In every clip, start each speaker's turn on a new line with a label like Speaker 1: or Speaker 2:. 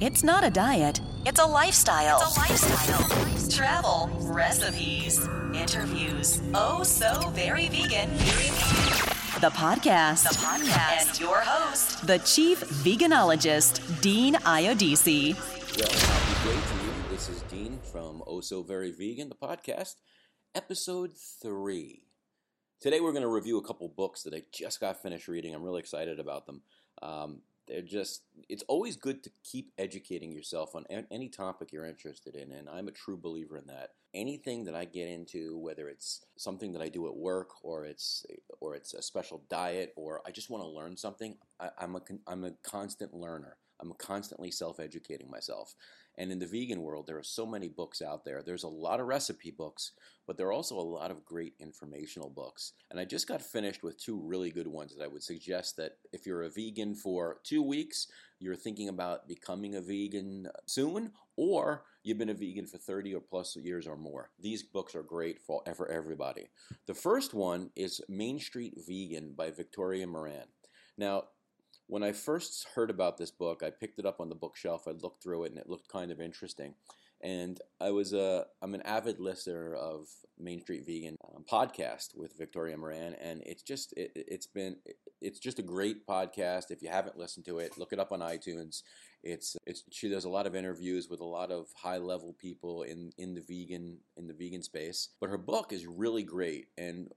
Speaker 1: It's not a diet, it's a lifestyle. It's a lifestyle. Travel, recipes, interviews. Oh, so very vegan. The podcast. The podcast. And your host, the chief veganologist, Dean Iodisi.
Speaker 2: Well, happy day to you. This is Dean from Oh So Very Vegan, the podcast, episode three. Today we're going to review a couple books that I just got finished reading. I'm really excited about them. Um, they're just, it's always good to keep educating yourself on any topic you're interested in, and I'm a true believer in that. Anything that I get into, whether it's something that I do at work, or it's or it's a special diet, or I just want to learn something, I, I'm a I'm a constant learner. I'm constantly self educating myself. And in the vegan world, there are so many books out there. There's a lot of recipe books, but there are also a lot of great informational books. And I just got finished with two really good ones that I would suggest that if you're a vegan for two weeks, you're thinking about becoming a vegan soon, or you've been a vegan for 30 or plus years or more. These books are great for, for everybody. The first one is Main Street Vegan by Victoria Moran. Now, when I first heard about this book, I picked it up on the bookshelf. I looked through it, and it looked kind of interesting. And I was a I'm an avid listener of Main Street Vegan um, podcast with Victoria Moran, and it's just it, has been it's just a great podcast. If you haven't listened to it, look it up on iTunes. It's it's she does a lot of interviews with a lot of high level people in in the vegan in the vegan space. But her book is really great, and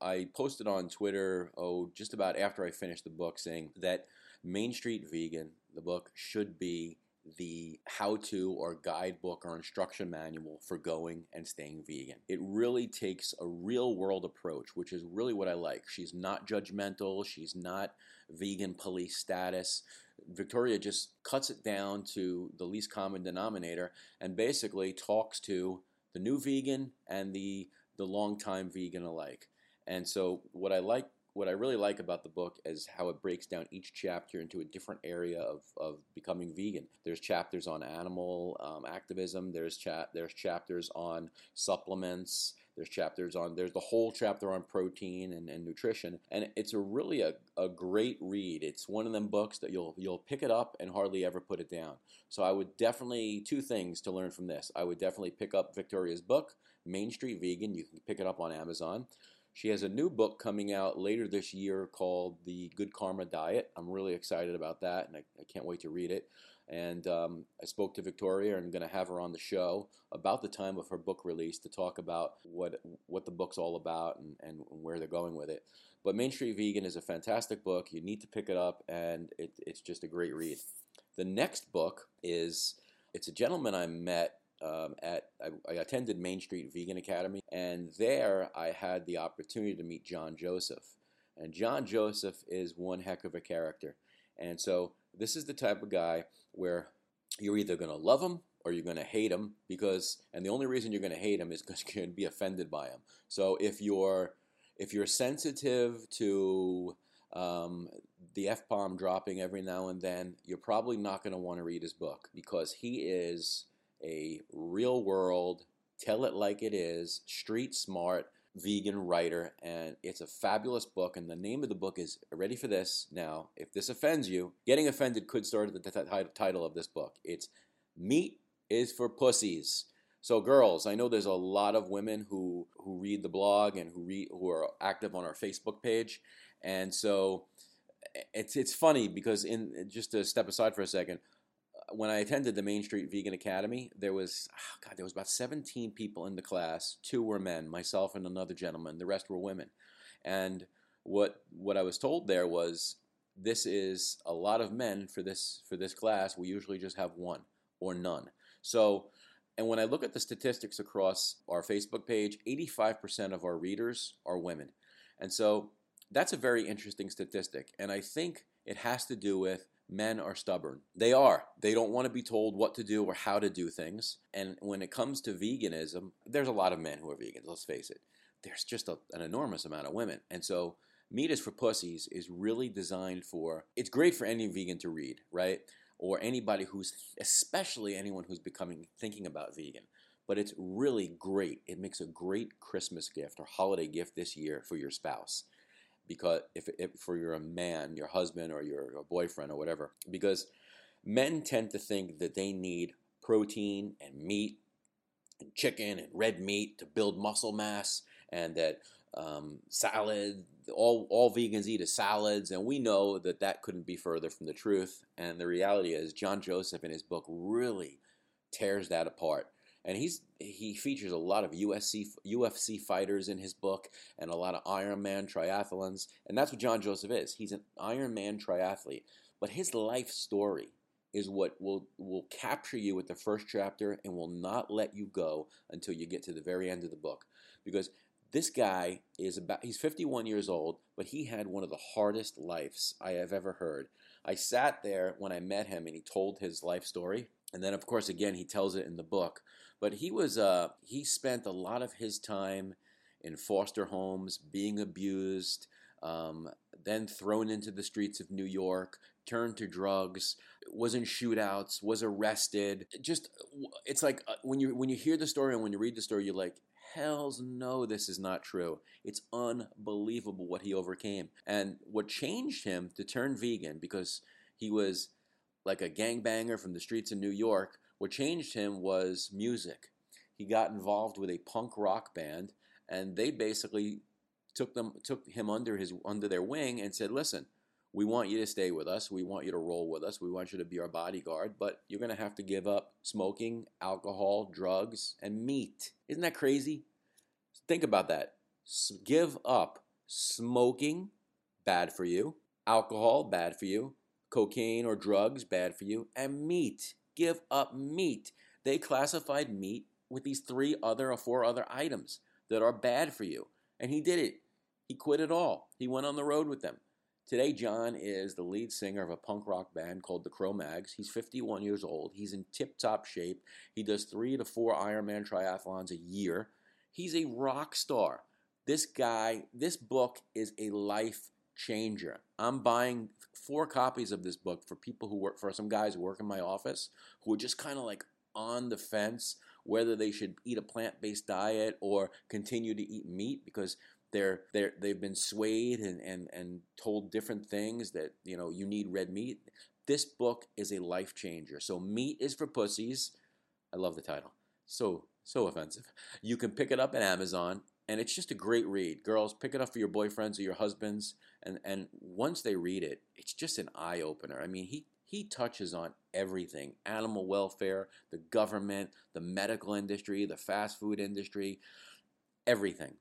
Speaker 2: I posted on Twitter oh just about after I finished the book saying that Main Street Vegan the book should be the how to or guidebook or instruction manual for going and staying vegan. It really takes a real world approach, which is really what I like. She's not judgmental, she's not vegan police status. Victoria just cuts it down to the least common denominator and basically talks to the new vegan and the the longtime vegan alike. And so what I like what I really like about the book is how it breaks down each chapter into a different area of, of becoming vegan. There's chapters on animal um, activism. There's. There's chapters on supplements. There's chapters on. There's the whole chapter on protein and, and nutrition, and it's a really a, a great read. It's one of them books that you'll you'll pick it up and hardly ever put it down. So I would definitely two things to learn from this. I would definitely pick up Victoria's book, Main Street Vegan. You can pick it up on Amazon. She has a new book coming out later this year called The Good Karma Diet. I'm really excited about that, and I, I can't wait to read it. And um, I spoke to Victoria, and I'm going to have her on the show about the time of her book release to talk about what what the book's all about and, and where they're going with it. But Main Street Vegan is a fantastic book. You need to pick it up, and it, it's just a great read. The next book is it's a gentleman I met um, at I, I, attended Main Street Vegan Academy, and there I had the opportunity to meet John Joseph. And John Joseph is one heck of a character. And so this is the type of guy where you're either going to love him or you're going to hate him because, and the only reason you're going to hate him is because you're going to be offended by him. So if you're if you're sensitive to um, the f bomb dropping every now and then, you're probably not going to want to read his book because he is a real world, tell it like it is, street smart vegan writer, and it's a fabulous book. And the name of the book is ready for this. Now, if this offends you, getting offended could start at the t- t- title of this book. It's Meat is for Pussies. So, girls, I know there's a lot of women who who read the blog and who read who are active on our Facebook page, and so it's it's funny because in just to step aside for a second, when I attended the Main Street Vegan Academy, there was oh God, there was about 17 people in the class. Two were men, myself and another gentleman. The rest were women. And what what I was told there was this is a lot of men for this for this class. We usually just have one or none. So, and when I look at the statistics across our Facebook page, 85% of our readers are women. And so that's a very interesting statistic. And I think it has to do with men are stubborn. They are. They don't want to be told what to do or how to do things. And when it comes to veganism, there's a lot of men who are vegans, let's face it. There's just a, an enormous amount of women. And so Meat is for Pussies is really designed for, it's great for any vegan to read, right? Or anybody who's, especially anyone who's becoming, thinking about vegan. But it's really great. It makes a great Christmas gift or holiday gift this year for your spouse because if, if for your man, your husband or your, your boyfriend or whatever, because men tend to think that they need protein and meat and chicken and red meat to build muscle mass, and that um, salad, all, all vegans eat is salads, and we know that that couldn't be further from the truth. And the reality is, John Joseph in his book really tears that apart. And he's he features a lot of USC UFC fighters in his book and a lot of Ironman triathlons, and that's what John Joseph is. He's an Ironman triathlete, but his life story is what will will capture you with the first chapter and will not let you go until you get to the very end of the book. Because this guy is about he's 51 years old but he had one of the hardest lives i have ever heard. I sat there when i met him and he told his life story. And then of course again he tells it in the book but he was uh, he spent a lot of his time in foster homes being abused um, then thrown into the streets of new york turned to drugs was in shootouts was arrested just it's like uh, when you when you hear the story and when you read the story you're like hells no, this is not true. It's unbelievable what he overcame. And what changed him to turn vegan, because he was like a gangbanger from the streets of New York, what changed him was music. He got involved with a punk rock band, and they basically took them took him under his under their wing and said, "Listen, we want you to stay with us. We want you to roll with us. We want you to be our bodyguard, but you're going to have to give up smoking, alcohol, drugs, and meat. Isn't that crazy? Think about that. S- give up smoking, bad for you, alcohol, bad for you, cocaine or drugs, bad for you, and meat. Give up meat. They classified meat with these three other or four other items that are bad for you. And he did it. He quit it all. He went on the road with them. Today, John is the lead singer of a punk rock band called the Cro-Mags. He's 51 years old. He's in tip top shape. He does three to four Ironman triathlons a year. He's a rock star. This guy, this book is a life changer. I'm buying four copies of this book for people who work, for some guys who work in my office who are just kind of like on the fence whether they should eat a plant based diet or continue to eat meat because they're they're they've been swayed and, and and told different things that you know you need red meat. This book is a life changer. So meat is for pussies. I love the title. So so offensive. You can pick it up at Amazon and it's just a great read. Girls, pick it up for your boyfriends or your husbands and and once they read it, it's just an eye opener. I mean, he he touches on everything animal welfare, the government, the medical industry, the fast food industry, everything.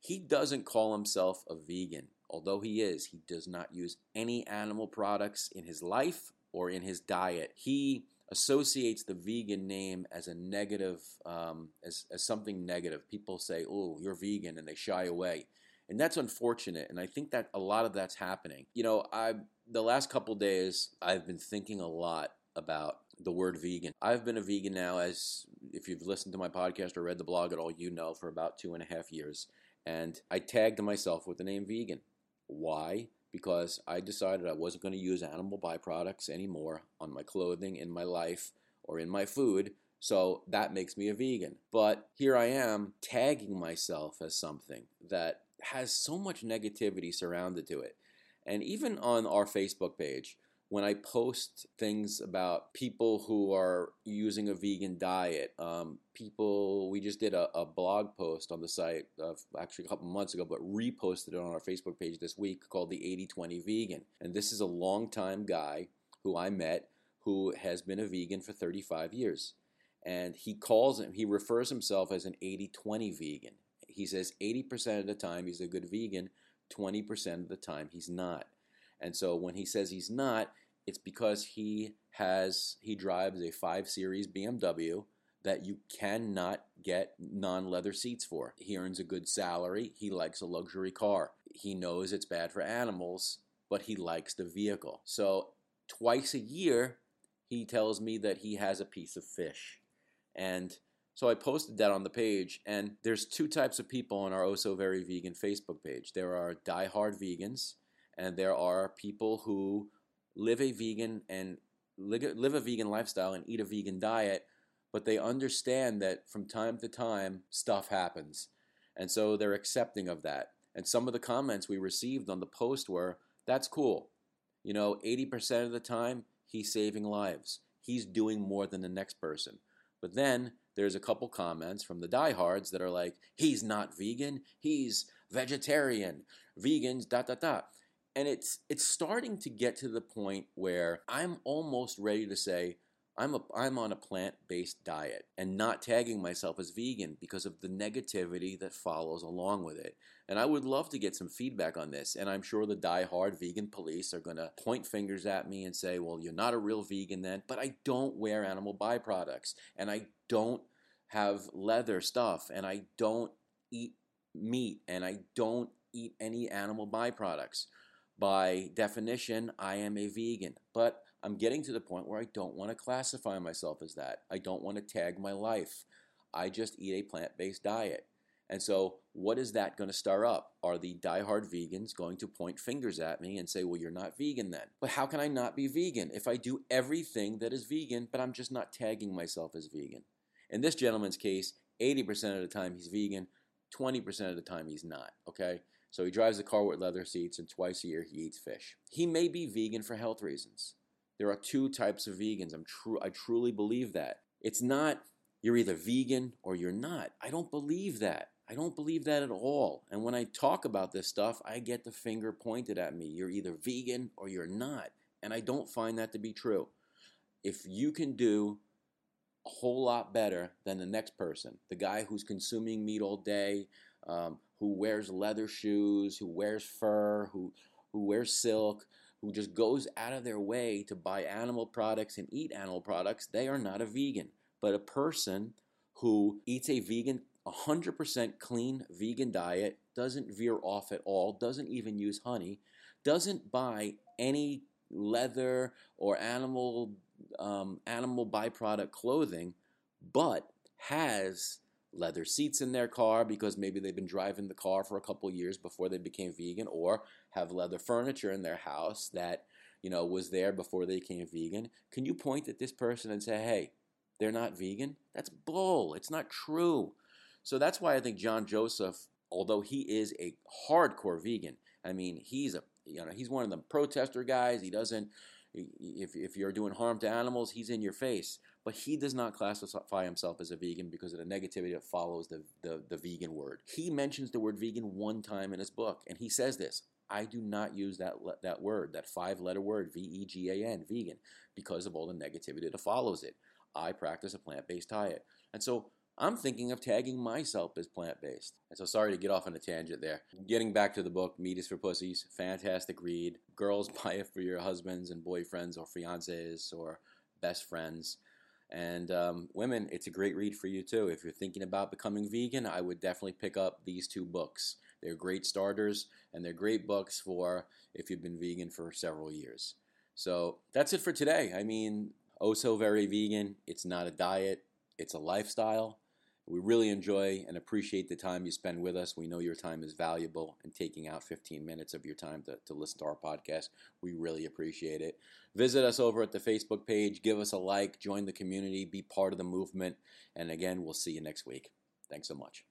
Speaker 2: He doesn't call himself a vegan. Although he is, he does not use any animal products in his life or in his diet. He associates the vegan name as a negative, um, as, as something negative. People say, oh, you're vegan, and they shy away. And that's unfortunate. And I think that a lot of that's happening. You know, I the last couple days, I've been thinking a lot about the word vegan. I've been a vegan now, as if you've listened to my podcast or read the blog at all, you know, for about two and a half years and I tagged myself with the name vegan. Why? Because I decided I wasn't going to use animal byproducts anymore on my clothing, in my life, or in my food. So that makes me a vegan. But here I am tagging myself as something that has so much negativity surrounded to it. And even on our Facebook page, when I post things about people who are using a vegan diet, um, people, we just did a, a, blog post on the site uh, actually a couple months ago, but reposted it on our Facebook page this week called the 80 20 Vegan. And this is a long-time guy who I met who has been a vegan for 35 years. And he calls him, he refers himself as an 80 20 vegan. He says 80% of the time he's a good vegan, 20% of the time he's not. And so when he says he's not, it's because he has he drives a 5 series BMW that you cannot get non-leather seats for. He earns a good salary, he likes a luxury car. He knows it's bad for animals, but he likes the vehicle. So twice a year he tells me that he has a piece of fish. And so I posted that on the page, and there's two types of people on our Oh So Very Vegan Facebook page. There are die-hard vegans, and there are people who live a vegan and live a vegan lifestyle and eat a vegan diet, but they understand that from time to time stuff happens. And so they're accepting of that. And some of the comments we received on the post were, that's cool. You know, 80% of the time he's saving lives. He's doing more than the next person. But then there's a couple comments from the diehards that are like, he's not vegan, he's vegetarian, vegans, dot, dot, dot. And it's, it's starting to get to the point where I'm almost ready to say, I'm, a, I'm on a plant based diet and not tagging myself as vegan because of the negativity that follows along with it. And I would love to get some feedback on this. And I'm sure the die-hard vegan police are going to point fingers at me and say, well, you're not a real vegan then. But I don't wear animal byproducts and I don't have leather stuff and I don't eat meat and I don't eat any animal byproducts. By definition, I am a vegan. But I'm getting to the point where I don't want to classify myself as that. I don't want to tag my life. I just eat a plant based diet. And so, what is that going to stir up? Are the diehard vegans going to point fingers at me and say, well, you're not vegan then? But how can I not be vegan if I do everything that is vegan, but I'm just not tagging myself as vegan? In this gentleman's case, 80% of the time he's vegan, 20% of the time he's not, okay? So he drives a car with leather seats and twice a year he eats fish. He may be vegan for health reasons. There are two types of vegans. I'm true I truly believe that. It's not you're either vegan or you're not. I don't believe that. I don't believe that at all. And when I talk about this stuff, I get the finger pointed at me. You're either vegan or you're not. And I don't find that to be true. If you can do a whole lot better than the next person, the guy who's consuming meat all day, um, who wears leather shoes, who wears fur, who, who wears silk, who just goes out of their way to buy animal products and eat animal products, they are not a vegan. But a person who eats a vegan 100% clean vegan diet, doesn't veer off at all, doesn't even use honey, doesn't buy any leather or animal um, animal byproduct clothing, but has leather seats in their car because maybe they've been driving the car for a couple years before they became vegan, or have leather furniture in their house that you know was there before they became vegan. Can you point at this person and say, "Hey, they're not vegan"? That's bull. It's not true. So that's why I think John Joseph, although he is a hardcore vegan, I mean, he's a you know he's one of the protester guys. He doesn't if if you're doing harm to animals, he's in your face. But he does not classify himself as a vegan because of the negativity that follows the, the, the vegan word. He mentions the word vegan one time in his book, and he says this I do not use that that word, that five letter word, V E G A N, vegan, because of all the negativity that follows it. I practice a plant based diet. And so I'm thinking of tagging myself as plant based. And so sorry to get off on a tangent there. Getting back to the book, Meat is for Pussies, fantastic read. Girls buy it for your husbands and boyfriends or fiancés or best friends. And um, women, it's a great read for you too. If you're thinking about becoming vegan, I would definitely pick up these two books. They're great starters and they're great books for if you've been vegan for several years. So that's it for today. I mean, oh so very vegan. It's not a diet, it's a lifestyle. We really enjoy and appreciate the time you spend with us. We know your time is valuable and taking out 15 minutes of your time to, to listen to our podcast. We really appreciate it. Visit us over at the Facebook page, give us a like, join the community, be part of the movement. And again, we'll see you next week. Thanks so much.